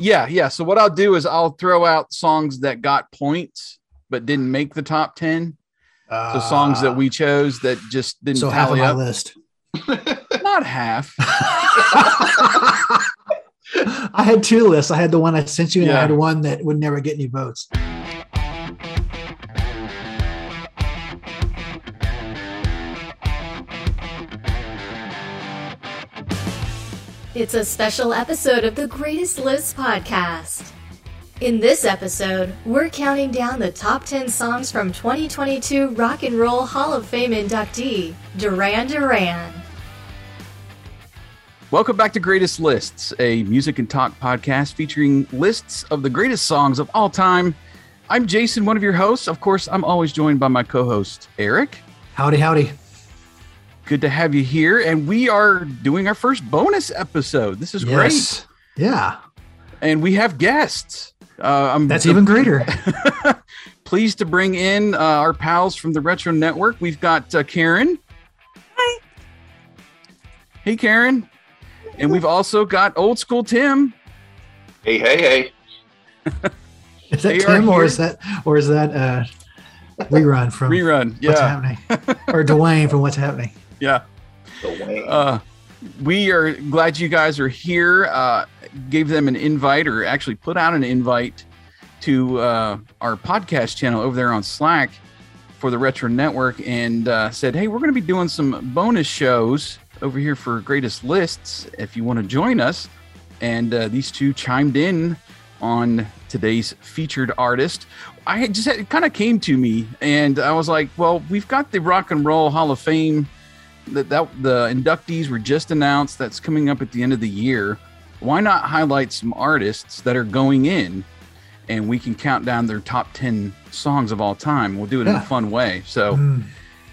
Yeah, yeah. So what I'll do is I'll throw out songs that got points but didn't make the top ten. So songs that we ah. chose that just didn't so half of tally my list. Not half. I had two lists. I had the one I sent you, and I had one that would never get any votes. It's a special episode of the Greatest List podcast. In this episode, we're counting down the top 10 songs from 2022 Rock and Roll Hall of Fame inductee, Duran Duran. Welcome back to Greatest Lists, a music and talk podcast featuring lists of the greatest songs of all time. I'm Jason, one of your hosts. Of course, I'm always joined by my co-host Eric. Howdy, howdy. Good to have you here, and we are doing our first bonus episode. This is Yes. Yeah, and we have guests. Uh, I'm that's even greater. pleased to bring in uh, our pals from the Retro Network. We've got uh, Karen. Hi. Hey, Karen. And we've also got old school Tim. Hey, hey, hey. Is that They Tim or here. is that or is that uh rerun from Rerun. What's Yeah. Happening? or Dwayne from What's Happening? Yeah. Uh, we are glad you guys are here. Uh, gave them an invite, or actually put out an invite to uh, our podcast channel over there on Slack for the Retro Network, and uh, said, "Hey, we're going to be doing some bonus shows over here for Greatest Lists. If you want to join us." And uh, these two chimed in on today's featured artist. I had just it kind of came to me, and I was like, "Well, we've got the Rock and Roll Hall of Fame." That, that the inductees were just announced. That's coming up at the end of the year. Why not highlight some artists that are going in and we can count down their top 10 songs of all time? We'll do it in a fun way. So Mm.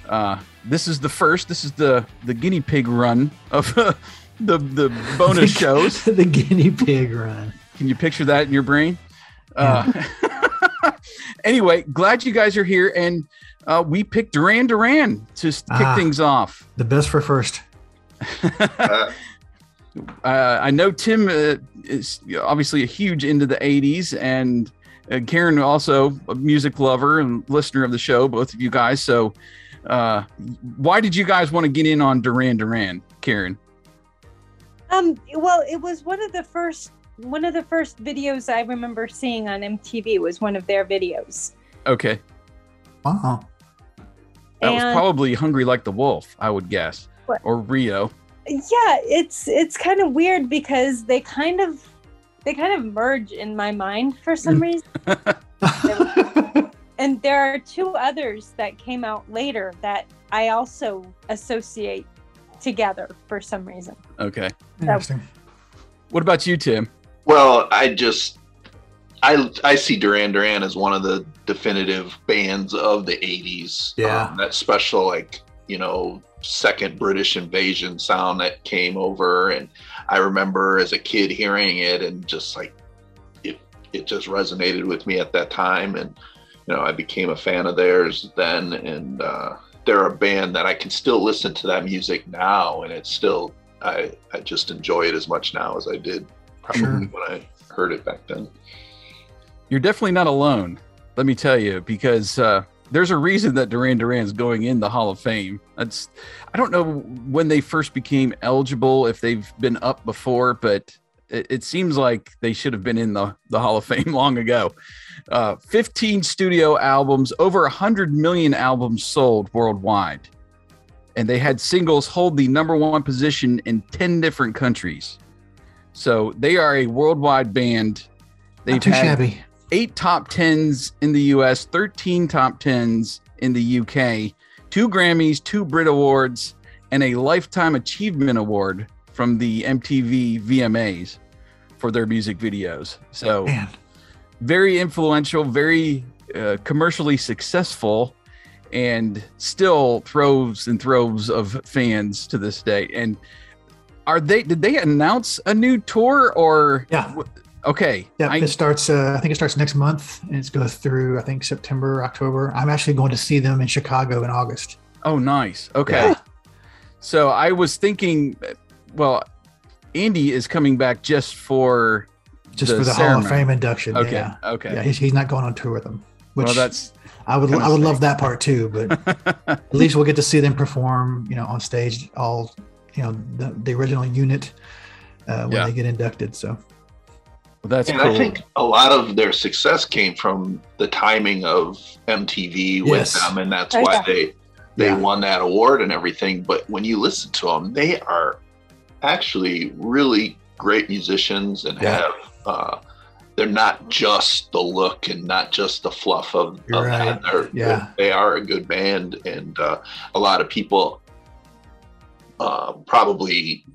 uh, this is the first this is the the guinea pig run of the the bonus shows. the guinea pig run. can you picture that in your brain? Uh, anyway glad you guys are here and uh, we picked duran duran to s- kick Ah. things off The best for first. Uh, uh, I know Tim uh, is obviously a huge into the 80s, and uh, Karen also a music lover and listener of the show, both of you guys. So, uh, why did you guys want to get in on Duran Duran, Karen? Um, well, it was one of the first one of the first videos I remember seeing on MTV was one of their videos. Okay, Wow. That was probably Hungry Like the Wolf, I would guess, What? or Rio. Yeah, it's it's kind of weird because they kind of they kind of merge in my mind for some reason. And there are two others that came out later that I also associate together for some reason. Okay, Interesting. what about you, Tim? well, I just I I see Duran Duran as one of the definitive bands of the '80s. Yeah. Um, that special, like you know, second British invasion sound that came over, and I remember as a kid hearing it, and just like it, it just resonated with me at that time, and you know, I became a fan of theirs then, and uh, they're a band that I can still listen to that music now, and it's still I I just enjoy it as much now as I did probably Sure. when I heard it back then. You're definitely not alone. Let me tell you, because uh, there's a reason that Duran Duran's going in the Hall of Fame. That's I don't know when they first became eligible, if they've been up before, but it, it seems like they should have been in the, the Hall of Fame long ago. Uh, 15 studio albums, over 100 million albums sold worldwide. And they had singles hold the number one position in 10 different countries. So they are a worldwide band. They've Not too had shabby. Eight top tens in the US, 13 top tens in the UK, two Grammys, two Brit Awards, and a Lifetime Achievement Award from the MTV VMAs for their music videos. So, Man. very influential, very uh, commercially successful, and still throws and throws of fans to this day. And are they, did they announce a new tour or? Yeah. Okay. Yeah, I- it starts. Uh, I think it starts next month, and it goes through. I think September, October. I'm actually going to see them in Chicago in August. Oh, nice. Okay. Yeah. So I was thinking, well, Andy is coming back just for just The for the Hall of Fame induction. Okay. Yeah, Okay. yeah, he's, he's not going on tour with them. Which well, that's I would I would love that part too, but at least we'll get to see them perform, you know, on stage, all you know, the, the original unit uh, when Yeah. they get inducted. So that's and cool. I think a lot of their success came from the timing of MTV with Yes. them, and that's Oh, why they they Yeah. won that award and everything. But when you listen to them, they are actually really great musicians and Yeah. have. Uh, they're not just the look and not just the fluff of, You're of right. that. They're, Yeah. they are a good band, and uh, a lot of people uh, probably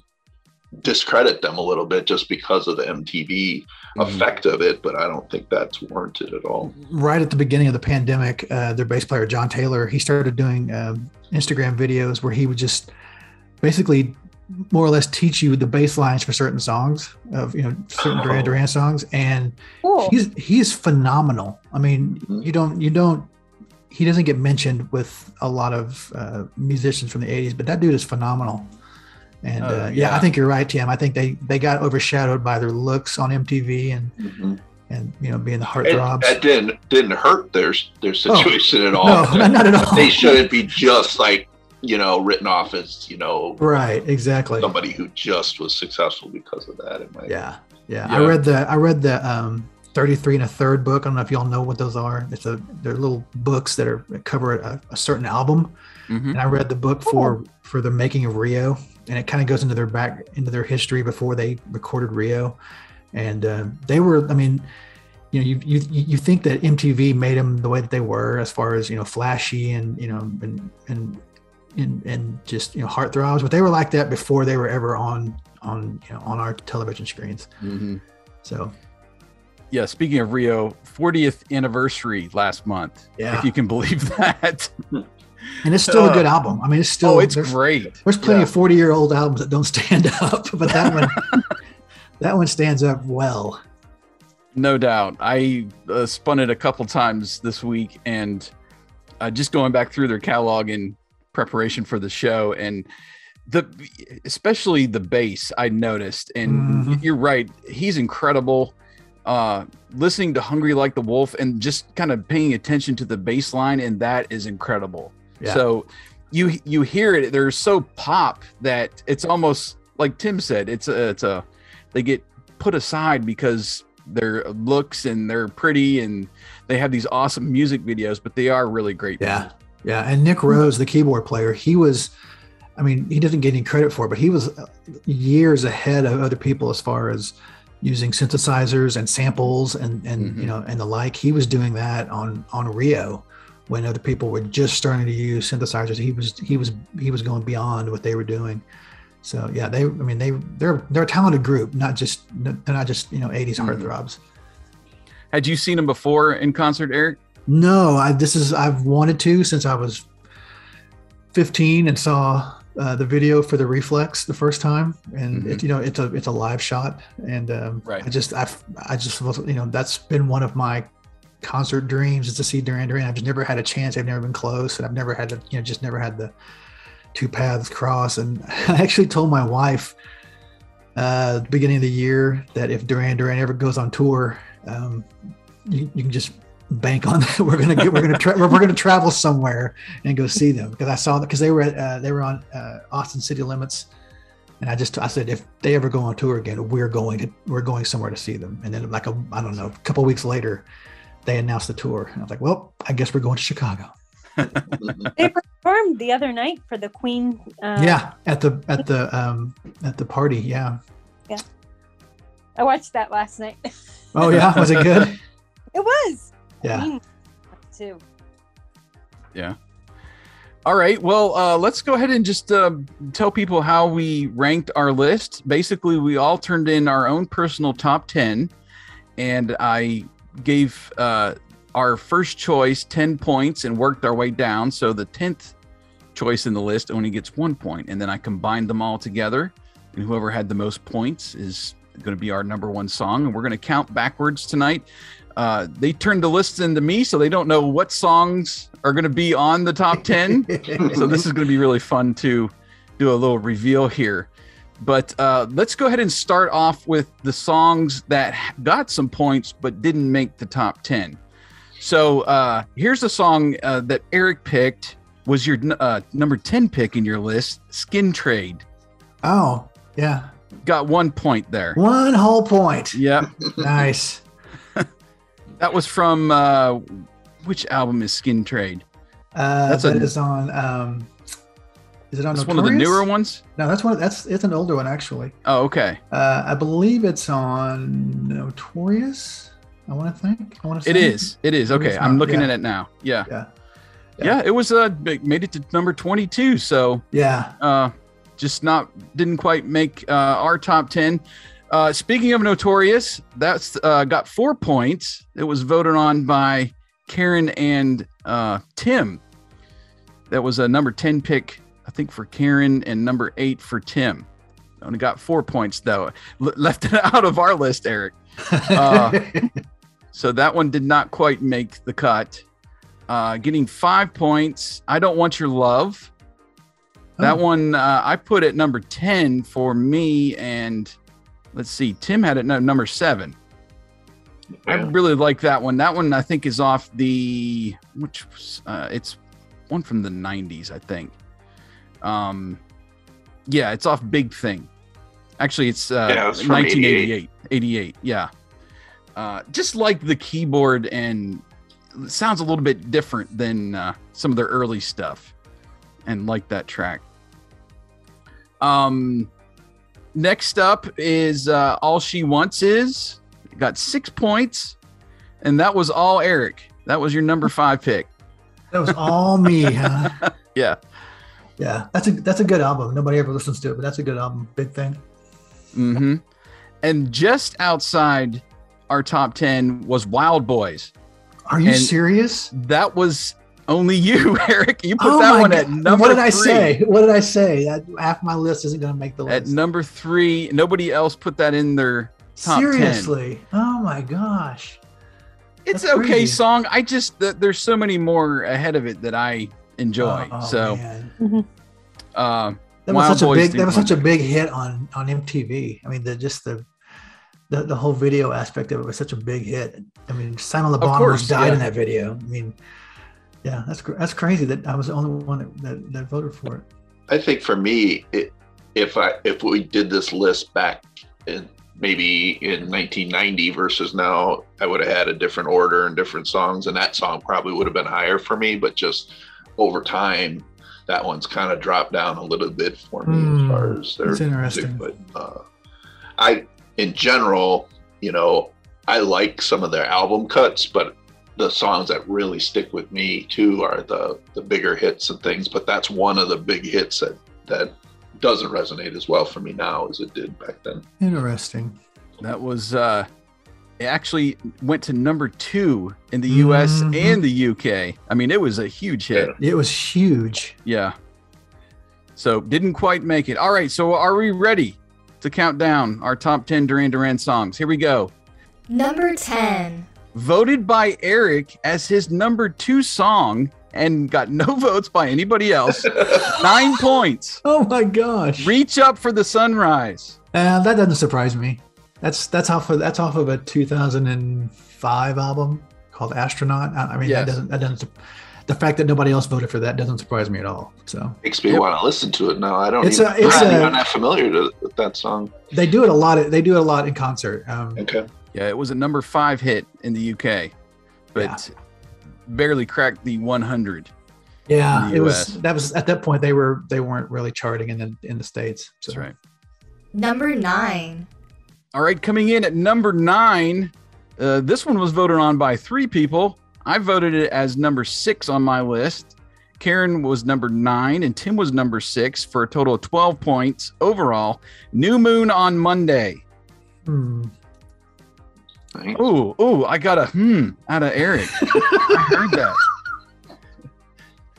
discredit them a little bit just because of the MTV. Effect of it, but I don't think that's warranted at all. right at the beginning of the pandemic, uh, their bass player John Taylor he started doing um, Instagram videos where he would just basically more or less teach you the bass lines for certain songs of you know certain Duran Oh. Duran songs, and Cool. he's he's phenomenal. I mean, Mhm. you don't you don't he doesn't get mentioned with a lot of uh, musicians from the '80s, but that dude is phenomenal. And Oh, uh, yeah, yeah. I think you're right, Tim. I think they they got overshadowed by their looks on MTV and and you know being the And heartthrobs. that didn't didn't hurt their their situation at all. Oh, no, not at all. They shouldn't be just like you know written off as you know Right, exactly. somebody who just was successful because of that. In my Yeah, yeah. Yeah. I read the I read the um 33 and a third book. I don't know if y'all know what those are. It's a they're little books that are cover a, a certain album. Mhm. And I read the book for for the making of Rio, and it kind of goes into their back into their history before they recorded Rio, and uh, they were. I mean, you know, you you you think that MTV made them the way that they were, as far as you know, flashy and you know, and and and, and just you know, heartthrobs, but they were like that before they were ever on on you know on our television screens. Mhm. So Yeah. Speaking of Rio, 40th anniversary last month. Yeah. If you can believe that. and it's still a Uh, good album. I mean, it's still oh, it's there's, great. There's plenty Yeah. of 40 year old albums that don't stand up, but that one that one stands up well. No doubt. I uh, spun it a couple times this week and uh, just going back through their catalog in preparation for the show and the especially the bass I noticed and Mhm. you're right he's incredible uh listening to Hungry Like the Wolf and just kind of paying attention to the bass line and that is incredible. Yeah. So you you hear it they're so pop that it's almost like Tim said it's a it's a they get put aside because their looks and they're pretty and they have these awesome music videos but they are really great Yeah. Yeah. And Nick Rhodes, the keyboard player, he was, I mean, he doesn't get any credit for it, but he was uh, years ahead of other people as far as using synthesizers and samples and, and Mhm. you know, and the like. He was doing that on, on Rio when other people were just starting to use synthesizers. He was, he was, he was going beyond what they were doing. So yeah, they, I mean, they, they're, they're a talented group, not just, they're not just, you know, 80s Mhm. heartthrobs. had you seen them before in concert eric No, I this is I've wanted to since I was 15 and saw uh, the video for the reflex the first time, and it, you know it's a it's a live shot, and um, Right. I just I I just was you know that's been one of my concert dreams is to see Duran Duran. I've just never had a chance. I've never been close, and I've never had the you know just never had the two paths cross. And I actually told my wife uh, the beginning of the year that if Duran Duran ever goes on tour, um, you, you can just bank on that. We're gonna get we're gonna tra- we're, gonna travel somewhere and go see them because I saw that because they were at uh, they were on uh, Austin City Limits, and I just I said if they ever go on tour again, we're going to we're going somewhere to see them. And then like a I don't know a couple weeks later, they announced the tour, and I was like, well, I guess we're going to Chicago. They performed the other night for the Queen. Uh, yeah, at the at the um at the party. Yeah. Yeah. I watched that last night. Oh yeah, was it good? it was. Yeah. Queen too. All right. Well, uh, let's go ahead and just uh, tell people how we ranked our list. Basically, we all turned in our own personal top 10, and I gave uh, our first choice 10 points and worked our way down. So the 10th choice in the list only gets one point, and then I combined them all together, and whoever had the most points is going to be our number one song. And we're going to count backwards tonight. Uh, they turned the list into me, so they don't know what songs are going to be on the top 10 so this is going to be really fun to do a little reveal here But uh, let's go ahead and start off with the songs that got some points but didn't make the top 10. So uh, here's a song uh, that Eric picked, was your uh, number 10 pick in your list Skin Trade. Oh, yeah. Got one point there. One whole point. Yep. Nice. that was from uh, which album is Skin Trade? Uh, That's that a- is on. Um, is it on That's one of the newer ones. No, that's one. That's it's an older one actually. Oh, okay. Uh, I believe it's on Notorious. I want to think. I want to. It is. It is. Okay. I'm looking yeah. at it now. Yeah. Yeah. Yeah. Yeah. it was uh made it to number 22. So Yeah. uh just not didn't quite make uh our top 10. Uh speaking of Notorious, that's uh got 4 points. It was voted on by Karen and uh Tim. That was a number 10 pick think for Karen and number 8 for Tim. Only got 4 points though. L- left it out of our list, Eric. Uh, So that one did not quite make the cut. Uh, getting five points. I don't want your love. That Oh. one uh, I put at number ten for me, and let's see, Tim had it no, number seven. I really like that one. That one I think is off the which uh, it's one from the '90s, I think. Um, yeah, it's off Big Thing. Actually, it's uh, Yeah, it's from 1988. 88, yeah. Uh, just like the keyboard and it sounds a little bit different than uh, some of their early stuff, and like that track. Um, next up is uh, all she wants is got six points, and that was all Eric. That was your number five pick. that was all me, huh? Yeah. Yeah. That's a that's a good album. Nobody ever listens to it, but that's a good album. Big thing. hmm And just outside our top 10 was Wild Boys. Are you And- serious? That was only you, Eric. You put Oh that one at number What did I three. say? What did I say? That half my list isn't going to make the list. At number three, nobody else put that in their top 10. Seriously? Oh my gosh. It's okay crazy. song. I just there's so many more ahead of it that I enjoy. Oh, so man. uh that was Wild such a Boys big that was such a big hit on on MTV. I mean, the just the the, the whole video aspect of it was such a big hit. I mean, Simon LeBon course, almost died yeah. in that video. I mean, yeah, that's that's crazy that I was the only one that, that, that voted for it. I think for me, it, if I if we did this list back in maybe in 1990 versus now, I would have had a different order and different songs, and that song probably would have been higher for me. But just over time, that one's kind of dropped down a little bit for me Hmm, as far as their that's music. But uh, I, in general, you know, I like some of their album cuts, but the songs that really stick with me too are the the bigger hits and things. But that's one of the big hits that that doesn't resonate as well for me now as it did back then. Interesting. that was uh it actually went to number two in the US Mhm. and the UK. I mean, it was a huge hit. It was huge. Yeah. So didn't quite make it. All right. So are we ready to count down our top 10 Duran Duran songs? Here we go. Number 10. Voted by Eric as his number two song and got no votes by anybody else. Nine points. Oh my gosh. Reach up for the sunrise. Uh, that doesn't surprise me. That's that's off of that's off of a 2005 album called Astronaut. I, I mean, Yes. that doesn't that doesn't. The fact that nobody else voted for that doesn't surprise me at all. So Makes me Yep. want to listen to it now. I don't. It's even, a- it's I'm not a- even that familiar to, with that song. they do it a lot. They do it a lot in concert. Um, Okay. Yeah, it was a number five hit in the UK, but barely cracked the 100. yeah, the it was that was at that point they were they weren't really charting in the in the states. So. That's right. Number 9. All right, coming in at number nine. Uh, this one was voted on by three people. I voted it as number six on my list. Karen was number nine, and Tim was number six for a total of 12 points overall. New Moon on Monday. Hmm. Nice. Ooh, ooh, I got a hmm out of Eric. I heard that.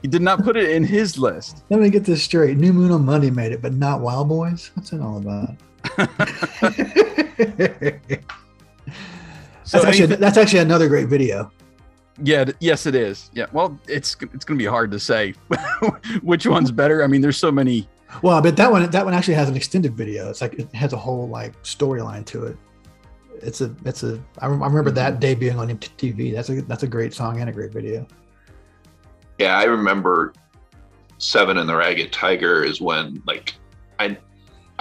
He did not put it in his list. Let me get this straight. New Moon on Monday made it, but not Wild Boys. What's it all about? So that's actually that's actually another great video. Yeah, yes, it is. Yeah, well, it's it's going to be hard to say which one's better. I mean, there's so many Well, but that one that one actually has an extended video. It's like it has a whole like storyline to it. It's a it's a I rem- I remember hmm. that debuting on MTV. That's a that's a great song and a great video. Yeah, I remember Seven and the Ragged Tiger is when like I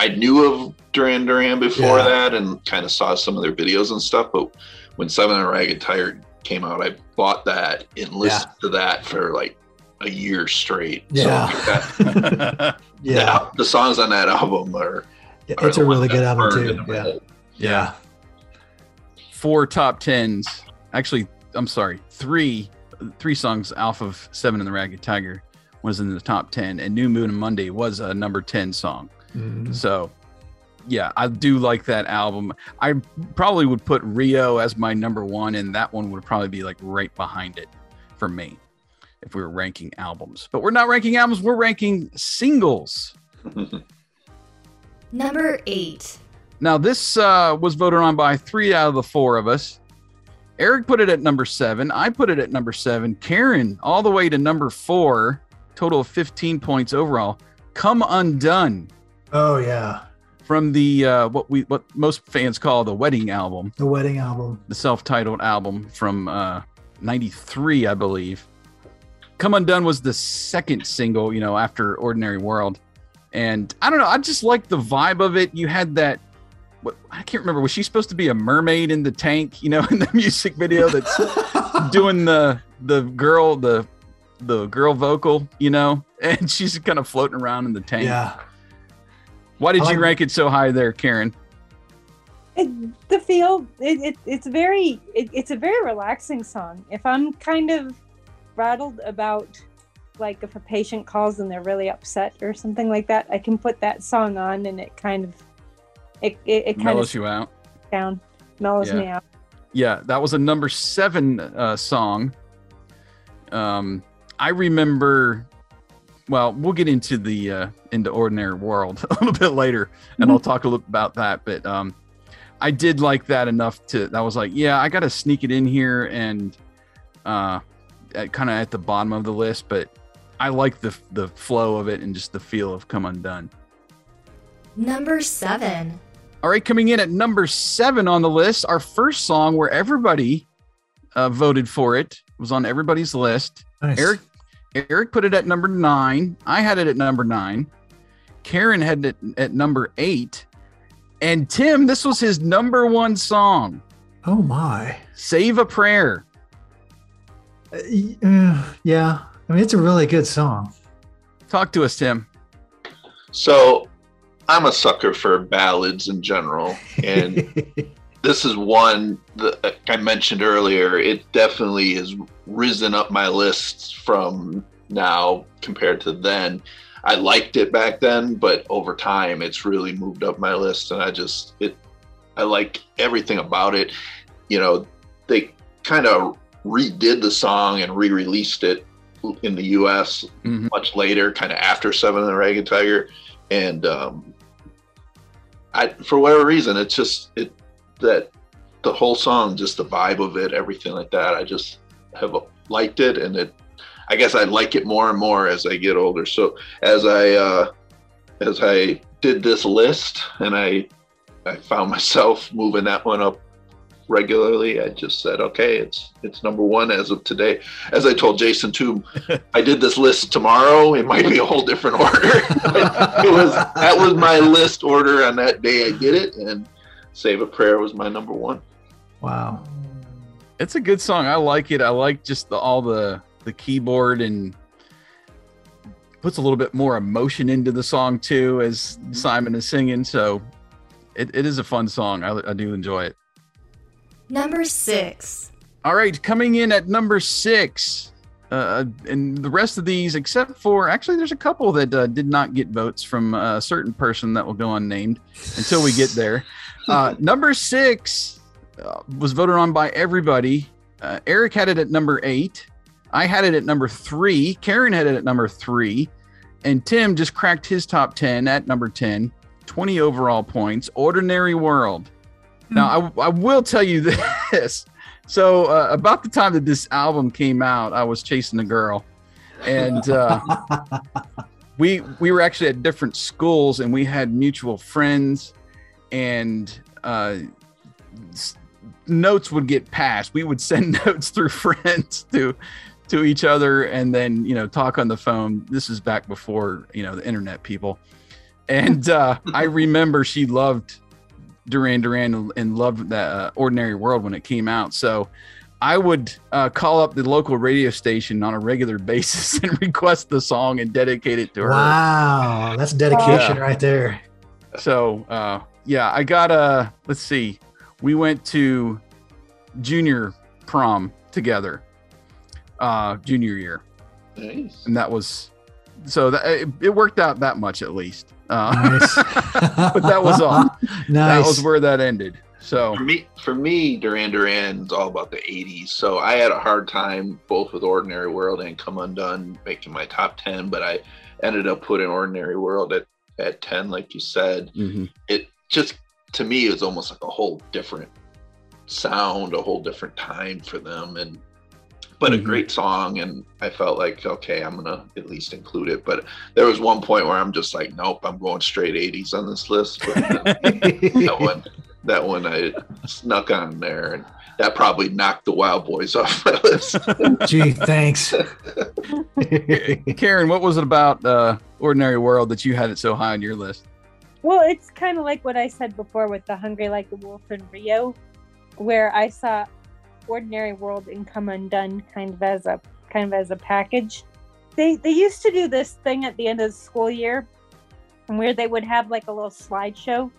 I knew of Duran Duran before Yeah. that and kind of saw some of their videos and stuff, but when Seven and the Ragged Tiger came out, I bought that and listened to that for like a year straight. Yeah. So that, Yeah, that- the songs on that album are, Yeah, are it's the a really good album too. into Yeah, head. yeah. Four top tens. Actually, I'm sorry, three three songs off of Seven and the Ragged Tiger was in the top ten, and New Moon and Monday was a number ten song. Mhm. So, yeah, I do like that album. I probably would put Rio as my number one, and that one would probably be like right behind it for me if we were ranking albums. But we're not ranking albums, we're ranking singles. Number 8. Now, this uh, was voted on by three out of the four of us. Eric put it at number seven. I put it at number seven. Karen, all the way to number four, total of 15 points overall. Come Undone Oh yeah, from the uh, what we what most fans call the wedding album, the wedding album. the self-titled album from uh, 93, I believe. Come Undone was the second single, you know, after Ordinary World. And I don't know, I just like the vibe of it. You had that what I can't remember, was she supposed to be a mermaid in the tank, you know, in the music video that's doing the the girl the the girl vocal, you know, and she's kind of floating around in the tank. Yeah, Why did you like- rank it so high there, Karen? It, the feel it, it, it's very it, it's a very relaxing song if i'm kind of rattled about like if a patient calls and they're really upset or something like that i can put that song on and it kind of it, it, it kind Mellows of you out. down mellows Yeah. me out Yeah, that was a number seven uh, song. Um, I remember. Well, we'll get into the uh, into ordinary world a little bit later, and I'll talk a little about that. But um, I did like that enough to. I was like, yeah, I got to sneak it in here, and uh, kind of at the bottom of the list. But I like the the flow of it and just the feel of "Come Undone." Number 7. All right, coming in at number seven on the list, our first song where everybody uh, voted for it was on everybody's list. nice. Eric Eric put it at number nine. I had it at number nine. Karen had it at number eight. And Tim, this was his number one song, Oh my. Save a Prayer. Uh, uh, yeah, I mean it's a really good song. Talk to us, Tim. So I'm a sucker for ballads in general. And this is one that I mentioned earlier. It definitely has risen up my list from now compared to then. I liked it back then, but over time, it's really moved up my list, and I just it. I like everything about it. You know, they kind of redid the song and re-released it in the U.S. Mhm. much later, kind of after Seven and the Ragged Tiger, and um, I for whatever reason, it's just it that the whole song, just the vibe of it, everything like that. I just have liked it, and it. I guess I like it more and more as I get older. So as I uh, as I did this list, and I I found myself moving that one up regularly. I just said, okay, it's it's number one as of today. As I told Jason too, I did this list tomorrow. It might be a whole different order. it was that was my list order on that day I did it, and Save a Prayer was my number one. wow. Mm. It's a good song. I like it. I like just the, all the the keyboard and puts a little bit more emotion into the song too as mm-hmm. Simon is singing. So it, it is a fun song. I, I do enjoy it. Number 6. All right, coming in at number six, uh, and the rest of these, except for actually, there's a couple that uh, did not get votes from a certain person that will go unnamed until we get there. Uh, number six uh, was voted on by everybody. Uh, Eric had it at number eight. I had it at number three. Karen had it at number three. And Tim just cracked his top 10 at number 10, 20 overall points. Ordinary World. Now, I, I will tell you this. So, uh, about the time that this album came out, I was chasing a girl. And uh, we we were actually at different schools and we had mutual friends and uh notes would get passed. We would send notes through friends to to each other and then you know talk on the phone. This is back before you know the internet people. And uh i remember she loved duran duran and loved that uh, ordinary world when it came out so I would uh, call up the local radio station on a regular basis and request the song and dedicate it to her. Wow, that's dedication Yeah. right there. So, uh, yeah, I got a. Let's see, we went to junior prom together, uh, junior year, Nice. and that was so that it, it worked out that much at least. Uh, Nice. but that was all. nice. That was where that ended. So, For me, for me, Duran Duran's all about the '80s. So I had a hard time both with Ordinary World and Come Undone making my top ten, but I ended up putting Ordinary World at at ten, like you said. mhm. It just to me it was almost like a whole different sound, a whole different time for them, and but Mhm. a great song. And I felt like okay, I'm gonna at least include it. But there was one point where I'm just like, nope, I'm going straight '80s on this list. But that one that one I snuck on there and that probably knocked the Wild Boys off my list. Gee, thanks. Karen, what was it about uh, Ordinary World that you had it so high on your list? Well, it's kind of like what I said before with the Hungry Like the Wolf in Rio, where I saw Ordinary World and Come Undone kind of as a kind of as a package. They they used to do this thing at the end of the school year, where they would have like a little slideshow,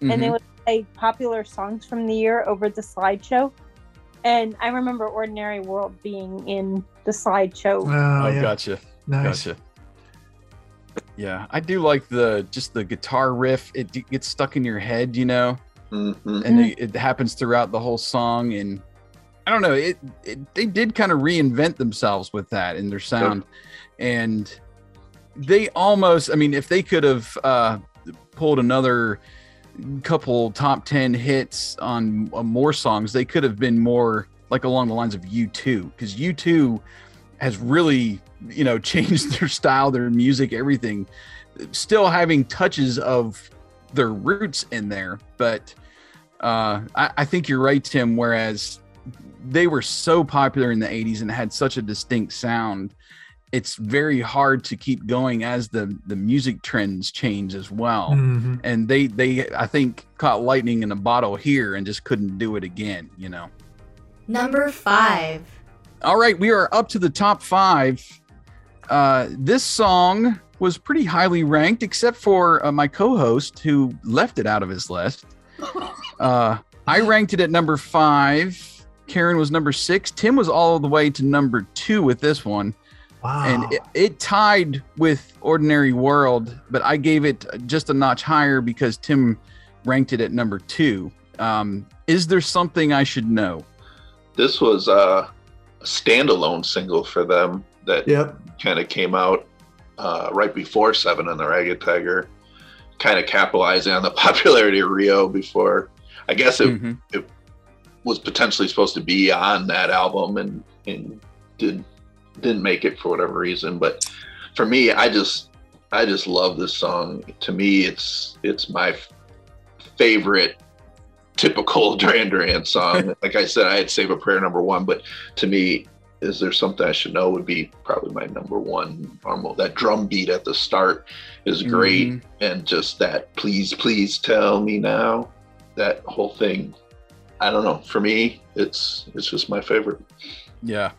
and they Mhm. would play popular songs from the year over the slideshow. And I remember Ordinary World being in the slideshow. Oh, Oh, yeah. gotcha. Nice. Gotcha. Yeah, I do like the just the guitar riff. It d- gets stuck in your head, you know, Mhm. and it, it happens throughout the whole song. And I don't know, it, it they did kind of reinvent themselves with that in their sound, and they almost. I mean, if they could have uh, pulled another couple top 10 hits on uh, more songs they could have been more like along the lines of u2 because u2 has really you know changed their style their music everything. Still having touches of their roots in there but uh I, I think you're right tim whereas they were so popular in the 80s and had such a distinct sound it's very hard to keep going as the the music trends change as well. Mhm. and they they i think caught lightning in a bottle here and just couldn't do it again you know. Number 5. all right we are up to the top five. Uh this song was pretty highly ranked except for uh, my co-host who left it out of his list. Uh i ranked it at number five karen was number six tim was all the way to number two with this one Wow. and it, it tied with ordinary world but i gave it just a notch higher because tim ranked it at number two um, is there something i should know This was uh, a standalone single for them that yep. kind of came out uh, right before Seven and the Ragged Tiger, kind of capitalizing on the popularity of Rio before. I guess it Mhm. Was potentially supposed to be on that album and and did didn't make it for whatever reason. But for me i just i just love this song. To me it's it's my favorite typical duran duran song. Like i said i had save a prayer number one but to me is there something i should know would be probably my number one normal that drum beat at the start is great Mhm. and just that please please tell me now that whole thing i don't know. For me it's it's just my favorite. Yeah.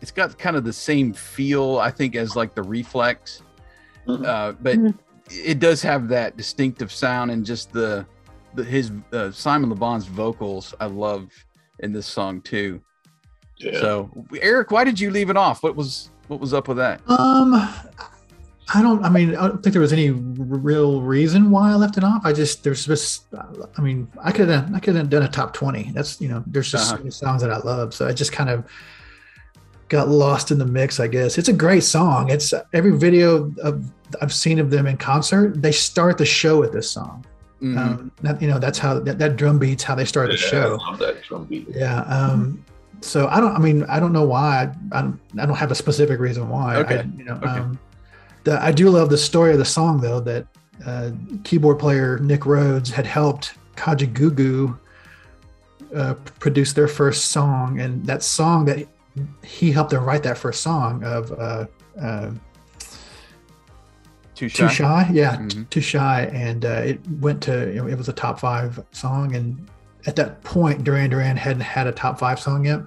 It's got kind of the same feel i think as like the reflex. Mhm. uh, but Mhm. it does have that distinctive sound and just the, the his uh, simon lebon's vocals i love in this song too. Yeah. So eric why did you leave it off? What was what was up with that? Um, I don't. I mean, I don't think there was any real reason why I left it off. I just there's just. I mean, I could have I could have done a top twenty. That's you know, there's just so Uh-huh. many songs that I love. So I just kind of got lost in the mix. I guess it's a great song. It's every video of I've seen of them in concert. They start the show with this song. Mhm. Um, that, you know, that's how that, that drum beats how they start the Yeah, show. I love that drum beat Yeah. Um, so I don't. I mean, I don't know why. I don't. I don't have a specific reason why. I- Okay. you know. Okay. Um, the, I do love the story of the song though that uh, keyboard player Nick Rhodes had helped Kajagoogoo uh, produce their first song, and that song that he helped them write that first song of uh, uh, Too shy. Too Shy, yeah, Mhm. Too Shy, and uh, it went to you know, it was a top five song, and at that point Duran Duran hadn't had a top five song yet,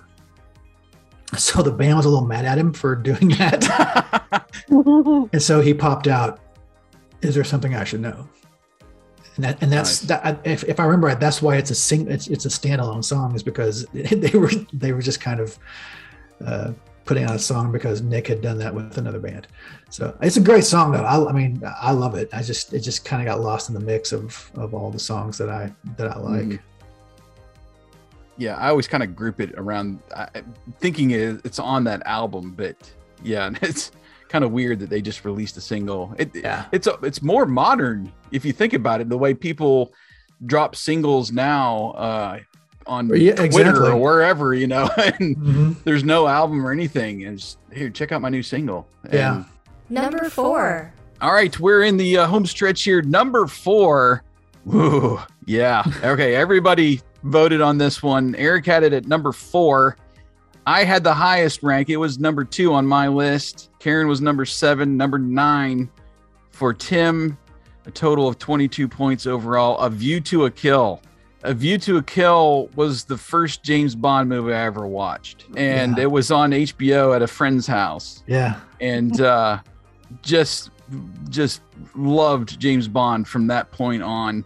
so the band was a little mad at him for doing that. And so he popped out, "Is there something I should know?" And that, and that's Nice. that. If, if I remember right, that's why it's a sing. It's, it's a standalone song, is because they were they were just kind of uh, putting out a song because Nick had done that with another band. So it's a great song though. I, I mean, I love it. I just it just kind of got lost in the mix of of all the songs that I that I like. Mhm. Yeah, I always kind of group it around I, thinking it, it's on that album, but yeah, and it's kind of weird that they just released a single. It, Yeah. it's it's more modern if you think about it. The way people drop singles now uh, on Yeah, Twitter exactly. or wherever, you know, and Mhm. there's no album or anything. And just here, check out my new single. Yeah. And- Number four. all right, we're in the uh, home stretch here. Number four. Ooh, yeah. Okay, everybody voted on this one. Eric had it at number four. I had the highest rank. It was number two on my list. Karen was number seven. Number nine for Tim, a total of 22 points overall. A View to a Kill. A View to a Kill was the first James Bond movie I ever watched. And Yeah. it was on HBO at a friend's house Yeah. and uh, just just loved James Bond from that point on,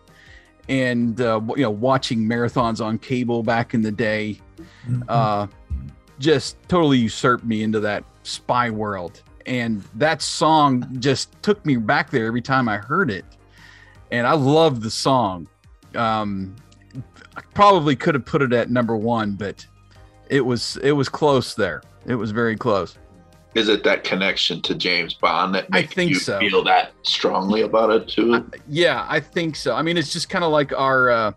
and uh, you know watching marathons on cable back in the day, Mhm. uh, just totally usurped me into that spy world, and that song just took me back there every time I heard it, and I love the song. Um, I probably could have put it at number one, but it was it was close there. It was very close. Is it that connection to James Bond that I think you so. feel that strongly about it too? Yeah, I think so. I mean, it's just kind of like our uh,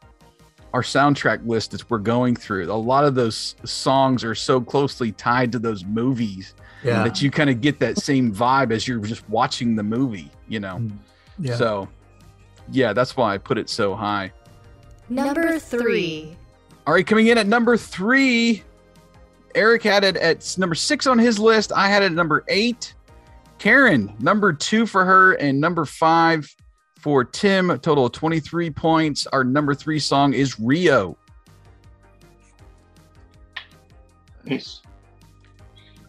our soundtrack list that we're going through. A lot of those songs are so closely tied to those movies yeah. that you kind of get that same vibe as you're just watching the movie. You know, yeah. so yeah, that's why I put it so high. Number three. All right, coming in at number three, Eric had it at number six on his list. I had it at number eight. Karen, number two for her, and number five for Tim. A total of 23 points. Our number three song is Rio. Nice.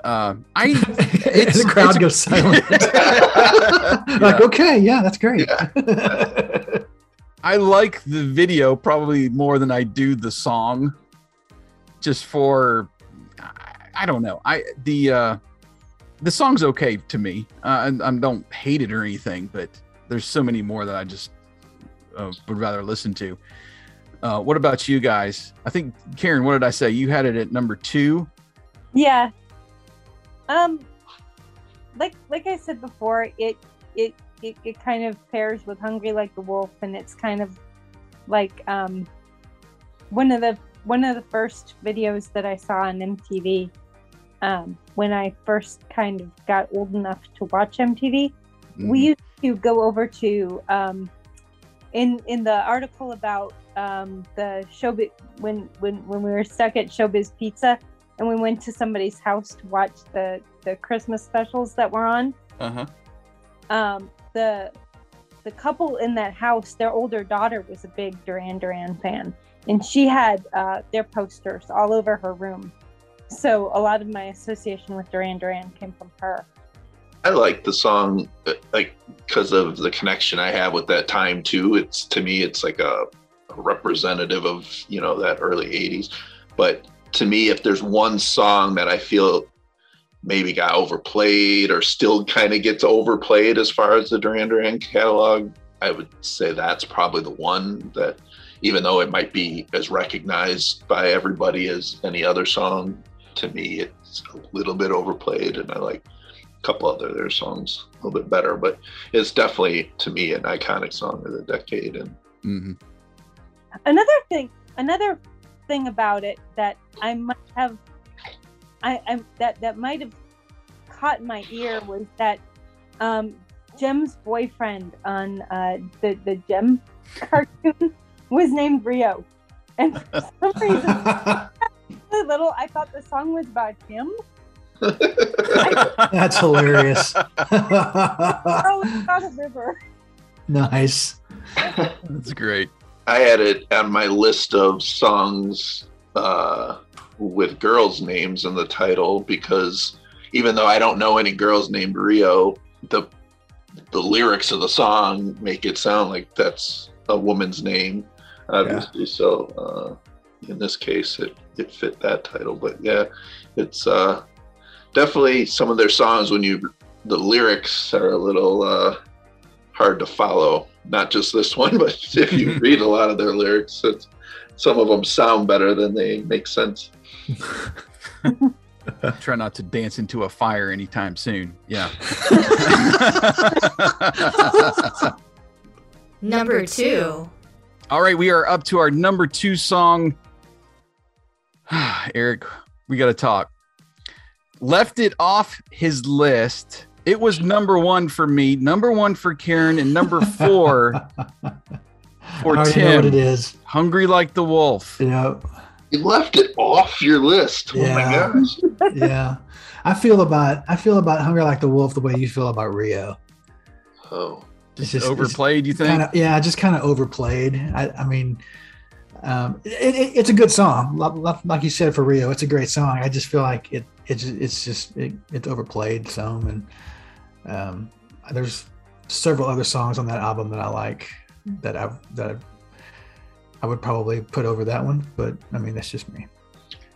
Uh, I the crowd it's- goes silent. like, okay, yeah, that's great. I like the video probably more than I do the song. Just for I, don't know. I the uh the song's okay to me. Uh, I, I don't hate it or anything, but there's so many more that I just uh, would rather listen to. Uh, what about you guys? I think Karen, what did I say? You had it at number two. Yeah. Um like like I said before, it it it, it kind of pairs with Hungry Like the Wolf and it's kind of like um one of the one of the first videos that I saw on MTV um when I first kind of got old enough to watch MTV. we used to go over to um, in in the article about um, the showbiz when when when we were stuck at Showbiz Pizza and we went to somebody's house to watch the the Christmas specials that were on. Uh huh. Um, the the couple in that house, their older daughter was a big Duran Duran fan, and she had uh, their posters all over her room. So a lot of my association with Duran Duran came from her. I like the song, uh, like because of the connection I have with that time too. It's to me, it's like a, a representative of you know that early '80s. But to me, if there's one song that I feel maybe got overplayed or still kind of gets overplayed as far as the Duran Duran catalog, I would say that's probably the one that, even though it might be as recognized by everybody as any other song, to me it's a little bit overplayed, and I like a couple other their songs a little bit better. But it's definitely to me an iconic song of the decade, and hmm another thing another thing about it that i might have i i that that might have caught my ear was that um Jem's boyfriend on uh, the the Jem cartoon was named Rio, and for some reason, really little, I thought the song was about him. That's hilarious. Oh, it's about a river. nice. That's great. I had it on my list of songs uh, with girls' names in the title because even though I don't know any girls named Rio, the the lyrics of the song make it sound like that's a woman's name, obviously. So uh, in this case, it it fit that title. But yeah, it's uh, definitely some of their songs when you the lyrics are a little uh, hard to follow. Not just this one, but if you read a lot of their lyrics, it's, some of them sound better than they make sense. Try not to dance into a fire anytime soon. Yeah. Number two. All right, we are up to our number two song. Eric, we got to talk. Left it off his list. It was number one for me, number one for Karen, and number four for I already know what it is. Hungry like the wolf. You know, You left it off your list. Oh my Yeah. gosh. yeah. I feel about I feel about Hunger Like the Wolf the way you feel about Rio. Oh. It's just Overplayed, you think? Kind of, yeah, just kind of overplayed. I, I mean, um, it, it, it's a good song, Like- you said for Rio. It's a great song. I just feel like it. It's it's just it, it's overplayed some, and um, there's several other songs on that album that I like that I that I would probably put over that one. But I mean, that's just me.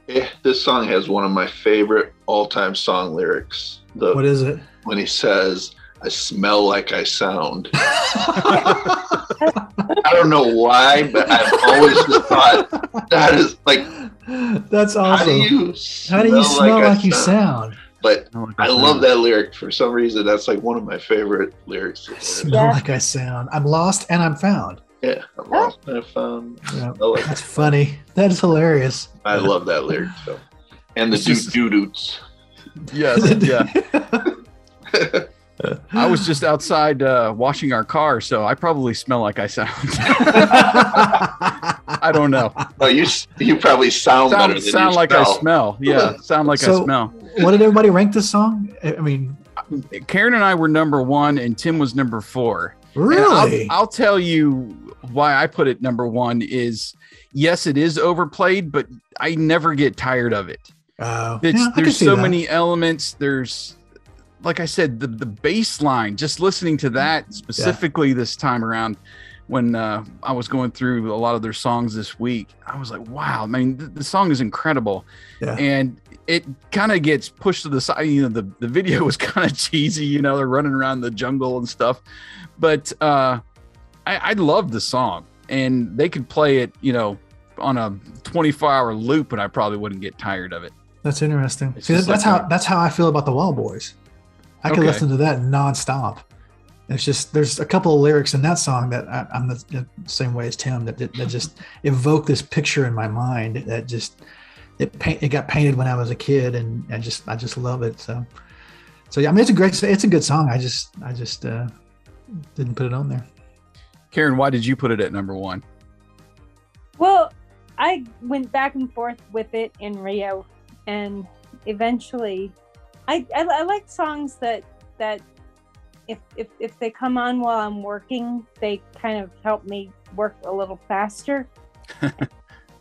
Yeah, this song has one of my favorite all-time song lyrics. The What is it? when he says, "I smell like I sound." I don't know why, but I've always just thought that is like, That's how awesome. do you How do you smell I like you sound? But oh, I, like I love that lyric for some reason. That's like one of my favorite lyrics. Smell Yeah. like I sound. I'm lost and I'm found. Yeah, I'm lost and I found. Yeah. Like That's funny. That is hilarious. I love that lyric. So. And the It's doo doo doots. Yes, yeah. I was just outside uh, washing our car, so I probably smell like I sound. I don't know. Oh, you you probably sound, better Sound, than sound you like smell. I smell. Yeah, sound like I smell. what did everybody rank this song? I I mean, Karen and I were number one, and Tim was number four. Really? I'll, I'll tell you why I put it number one is yes, it is overplayed, but I never get tired of it. Oh, It's, yeah, I can there's see so that. many elements. There's, like I said, the the bass line. Just listening to that specifically this time around, when uh, I was going through a lot of their songs this week, I was like, wow, I mean, the, the song is incredible, Yeah. and it kind of gets pushed to the side. You know, the the video was kind of cheesy. You know, they're running around the jungle and stuff, but uh, I, I love the song, and they could play it, you know, on a 24 hour loop, and I probably wouldn't get tired of it. That's interesting. It's See, that's like how a- that's how I feel about the Wild Boys. I could Okay. listen to that nonstop. It's just there's a couple of lyrics in that song that I, I'm the, the same way as Tim that, that, that just evoke this picture in my mind that just it paint it got painted when I was a kid and I just I just love it. So so yeah, I mean it's a great it's a good song. I just I just uh, didn't put it on there. Karen, why did you put it at number one? Well, I went back and forth with it in Rio, and eventually, I I, I like songs that that if, if if they come on while I'm working, they kind of help me work a little faster. you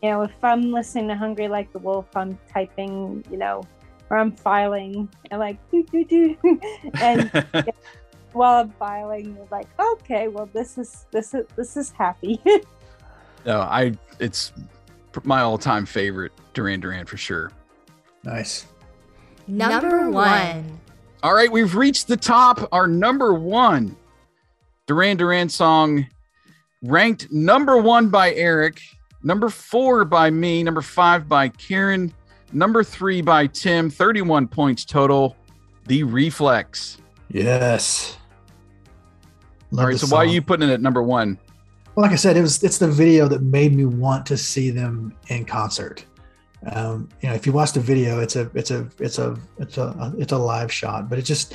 know, if I'm listening to "Hungry Like the Wolf," I'm typing, you know, or I'm filing, and like do do do, and while I'm filing, you're like, okay, well, this is this is this is happy. no, I it's my all-time favorite Duran Duran for sure. Nice. Number one. All right, we've reached the top. Our number one Duran Duran song ranked number one by Eric, number four by me, number five by Karen, number three by Tim, 31 points total. The Reflex. Yes. Love All right, the so why are you putting it at number one? Well, like I said, it was it's the video that made me want to see them in concert. Um, you know, if you watch the video, it's a it's a it's a it's a it's a live shot, but it just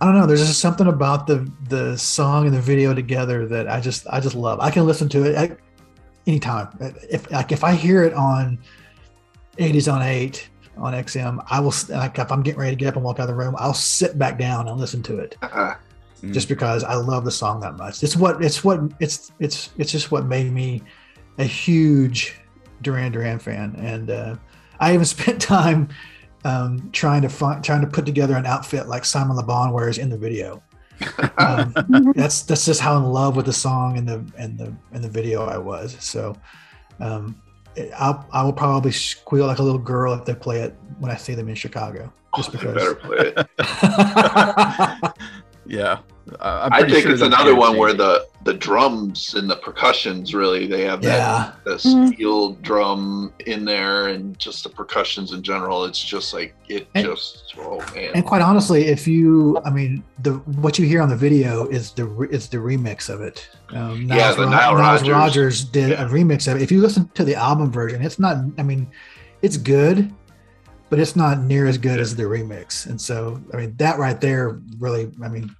I don't know. There's just something about the the song and the video together that I just I just love. I can listen to it at anytime. If like if I hear it on 80s on eight on XM, I will like if I'm getting ready to get up and walk out of the room, I'll sit back down and listen to it Uh, Mm. just because I love the song that much. It's what it's what it's it's it's just what made me a huge Duran Duran fan, and uh, I even spent time um, trying to find trying to put together an outfit like Simon Le Bon wears in the video. Um, that's that's just how in love with the song and the and the and the video I was. So um, I'll, I will probably squeal like a little girl if they play it when I see them in Chicago. Just they better because. play it. Yeah. Uh, I'm I think sure it's another one where the the drums and the percussions really they have that yeah, the Mhm. steel drum in there and just the percussions in general. It's just like it And- just oh man. and quite honestly, if you, I mean, the what you hear on the video is the re- is the remix of it. Um, Yeah, Niles the Ro- Nile Niles Rodgers. Rodgers did Yeah. a remix of it. If you listen to the album version, it's not. I mean, it's good, but it's not near as good as the remix. And so, I mean, that right there really, I mean,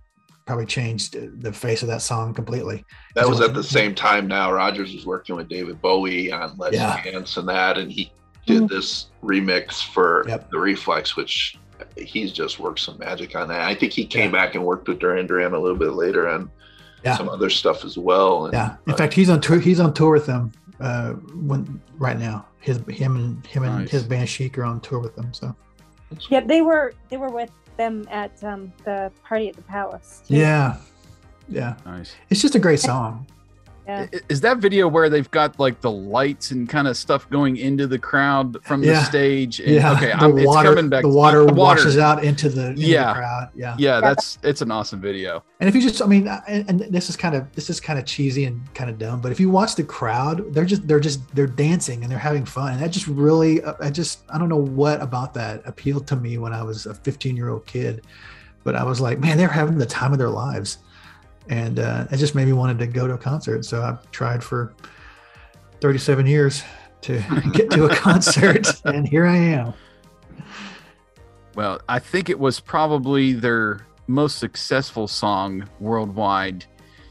probably changed the face of that song completely. that was at the same time Nile Rodgers was working with David Bowie on Let's Yeah. Dance and that and he did Mhm. this remix for Yep. the Reflex, which he's just worked some magic on that. I think he came Yeah. back and worked with Duran Duran a little bit later on Yeah. some other stuff as well. And, Yeah. In uh, fact, he's on tour. He's on tour with them uh, when right now. His him and him and his band Chic are on tour with them. So Yeah, they were they were with them at um, the party at the palace. too. yeah, yeah. Nice. It's just a great song. Yeah. Is that video where they've got like the lights and kind of stuff going into the crowd from the stage? And, Yeah. Okay, the I'm, it's water, coming back. The water, the water. washes out into the, into the Yeah. crowd. Yeah. Yeah, that's it's an awesome video. And if you just, I mean, uh, and, and this is kind of this is kind of cheesy and kind of dumb, but if you watch the crowd, they're just they're just they're dancing and they're having fun, and that just really, uh, I just I don't know what about that appealed to me when I was a 15 year old kid, but I was like, man, they're having the time of their lives, and uh, it just made me wanted to go to a concert. So I've tried for 37 years to get to a concert, and here I am. Well, I think it was probably their most successful song worldwide.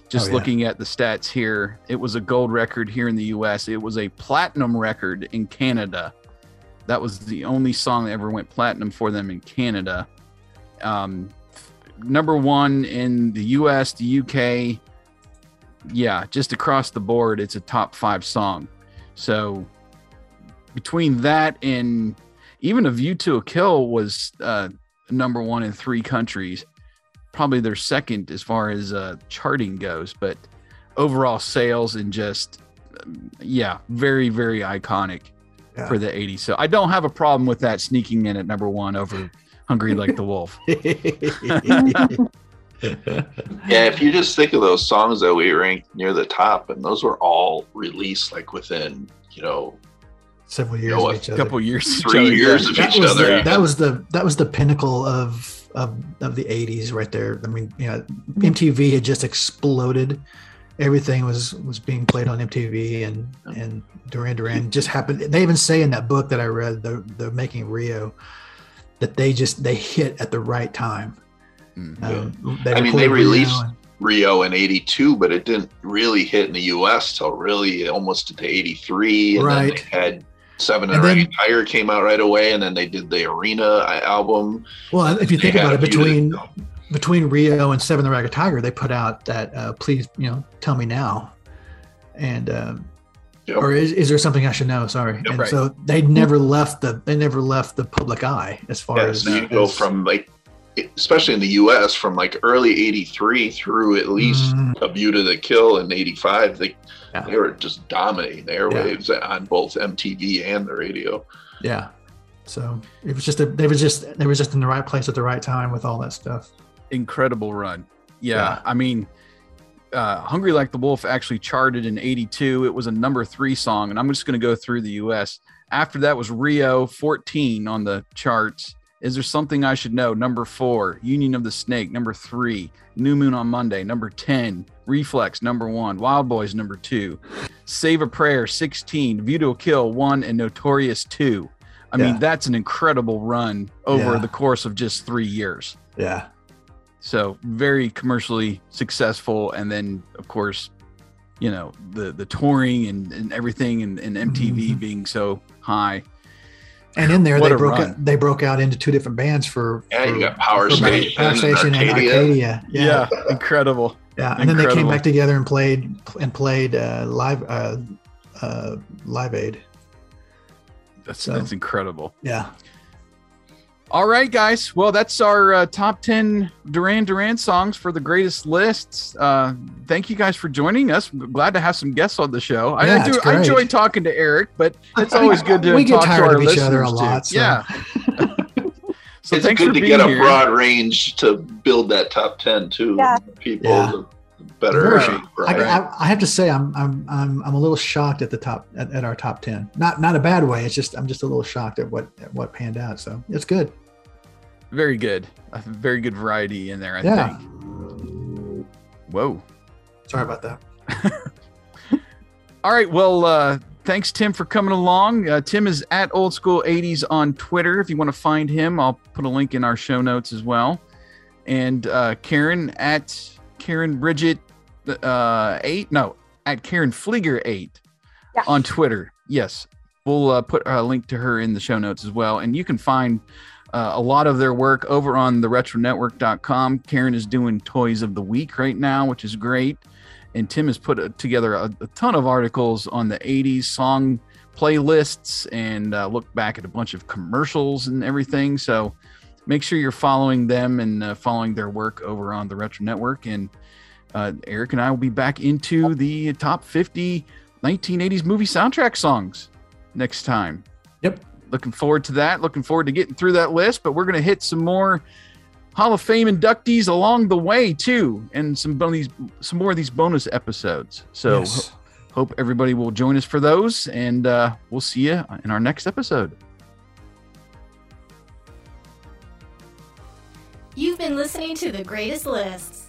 Just Oh, yeah. looking at the stats here, it was a gold record here in the US. It was a platinum record in Canada. That was the only song that ever went platinum for them in Canada. Um, number one in the US, the UK. Yeah, just across the board, it's a top five song. So between that and even a view to a kill was uh, number one in three countries probably their second as far as uh, charting goes but overall sales and just um, yeah very very iconic Yeah. for the 80s so i don't have a problem with that sneaking in at number one over hungry like the wolf Yeah, if you just think of those songs that we ranked near the top, and those were all released like within, you know, Several years know, of a each a other. couple years each three other, years yeah. of that each was other. The, that was the that was the pinnacle of of of the 80s right there. I mean, you know, MTV had just exploded. Everything was was being played on MTV and and Duran Duran just happened. They even say in that book that I read, the the making of Rio, that they just they hit at the right time. Mm. Um, I mean, they recorded Rio released- and- Rio in '82, but it didn't really hit in the U.S. till really almost into '83, and then Right. they had Seven And and, then- Ragged Tiger came out right away, and then they did the Arena uh, album. well, if you think about it, a few between between Rio and Seven the Ragged Tiger, they put out that uh, please, you know, tell me now, and um, Yep. or is, is there something I should know? Sorry, Yep. and Right. so they never left the they never left the public eye as far Yeah, as so you go from like, especially in the U.S., from like early '83 through at least Mm, A View to the Kill in '85. They Yeah. they were just dominating the airwaves on both MTV and the radio. yeah. So it was just a, they was just they was just in the right place at the right time with all that stuff. incredible run. Yeah, Yeah. I mean, uh, "Hungry Like the Wolf" actually charted in '82. It was a number three song, and I'm just going to go through the U.S. After that was Rio, 14 on the charts. Is there something I should know? Number four, Union of the Snake. Number three, New Moon on Monday. Number 10, Reflex. Number one, Wild Boys. Number two, Save a Prayer. 16, View to a Kill. One and Notorious. Two. I Yeah. mean, that's an incredible run over Yeah. the course of just three years. Yeah, So very commercially successful, and then of course, you know the the touring and, and everything, and, and MTV Mhm. being so high. And in there, What they broke run. out, they broke out into two different bands for Yeah, you got Power for Station, Power Station and Arcadia. Arcadia. Yeah, incredible. yeah. And then they came back together and played and played uh, live uh, uh, Live Aid. That's So- that's incredible. Yeah, All right, guys. Well, that's our uh, top 10 Duran Duran songs for the greatest lists. Uh, thank you guys for joining us. Glad to have some guests on the show. I, Yeah, I do. I enjoy talking to Eric, but it's always good to We get talk to tired our of each other a listeners, too. lot, so- Yeah. so it's thanks good for to being get a here. broad range to build that top 10 too. Yeah. People, Yeah. better. Very- uh, I. I, I have to say I'm I'm I'm I'm a little shocked at the top at, at our top ten. Not not a bad way. It's just I'm just a little shocked at what at what panned out. So it's good. Very good. A very good variety in there, I Yeah. think. Whoa. Sorry about that. All right. Well, uh, thanks, Tim, for coming along. Uh, Tim is at Old School 80s on Twitter. If you want to find him, I'll put a link in our show notes as well. And uh, Karen at Karen Bridget uh, 8. No, at Karen Flieger 8 Yeah. on Twitter. Yes. We'll uh, put a link to her in the show notes as well. And you can find uh, a lot of their work over on the retronetwork.com. Karen is doing Toys of the Week right now, which is great and Tim has put uh, together a, a ton of articles on the 80s song playlists and uh, look back at a bunch of commercials and everything. So make sure you're following them and uh, following their work over on the Retro Network. And uh, Eric and I will be back into the top 50 1980s movie soundtrack songs next time. Yep. Looking forward to that. Looking forward to getting through that list, but we're going to hit some more Hall of Fame inductees along the way too, and some bonus, some more of these bonus episodes. So Yes. ho- hope everybody will join us for those, and uh, we'll see you in our next episode. You've been listening to The Greatest Lists.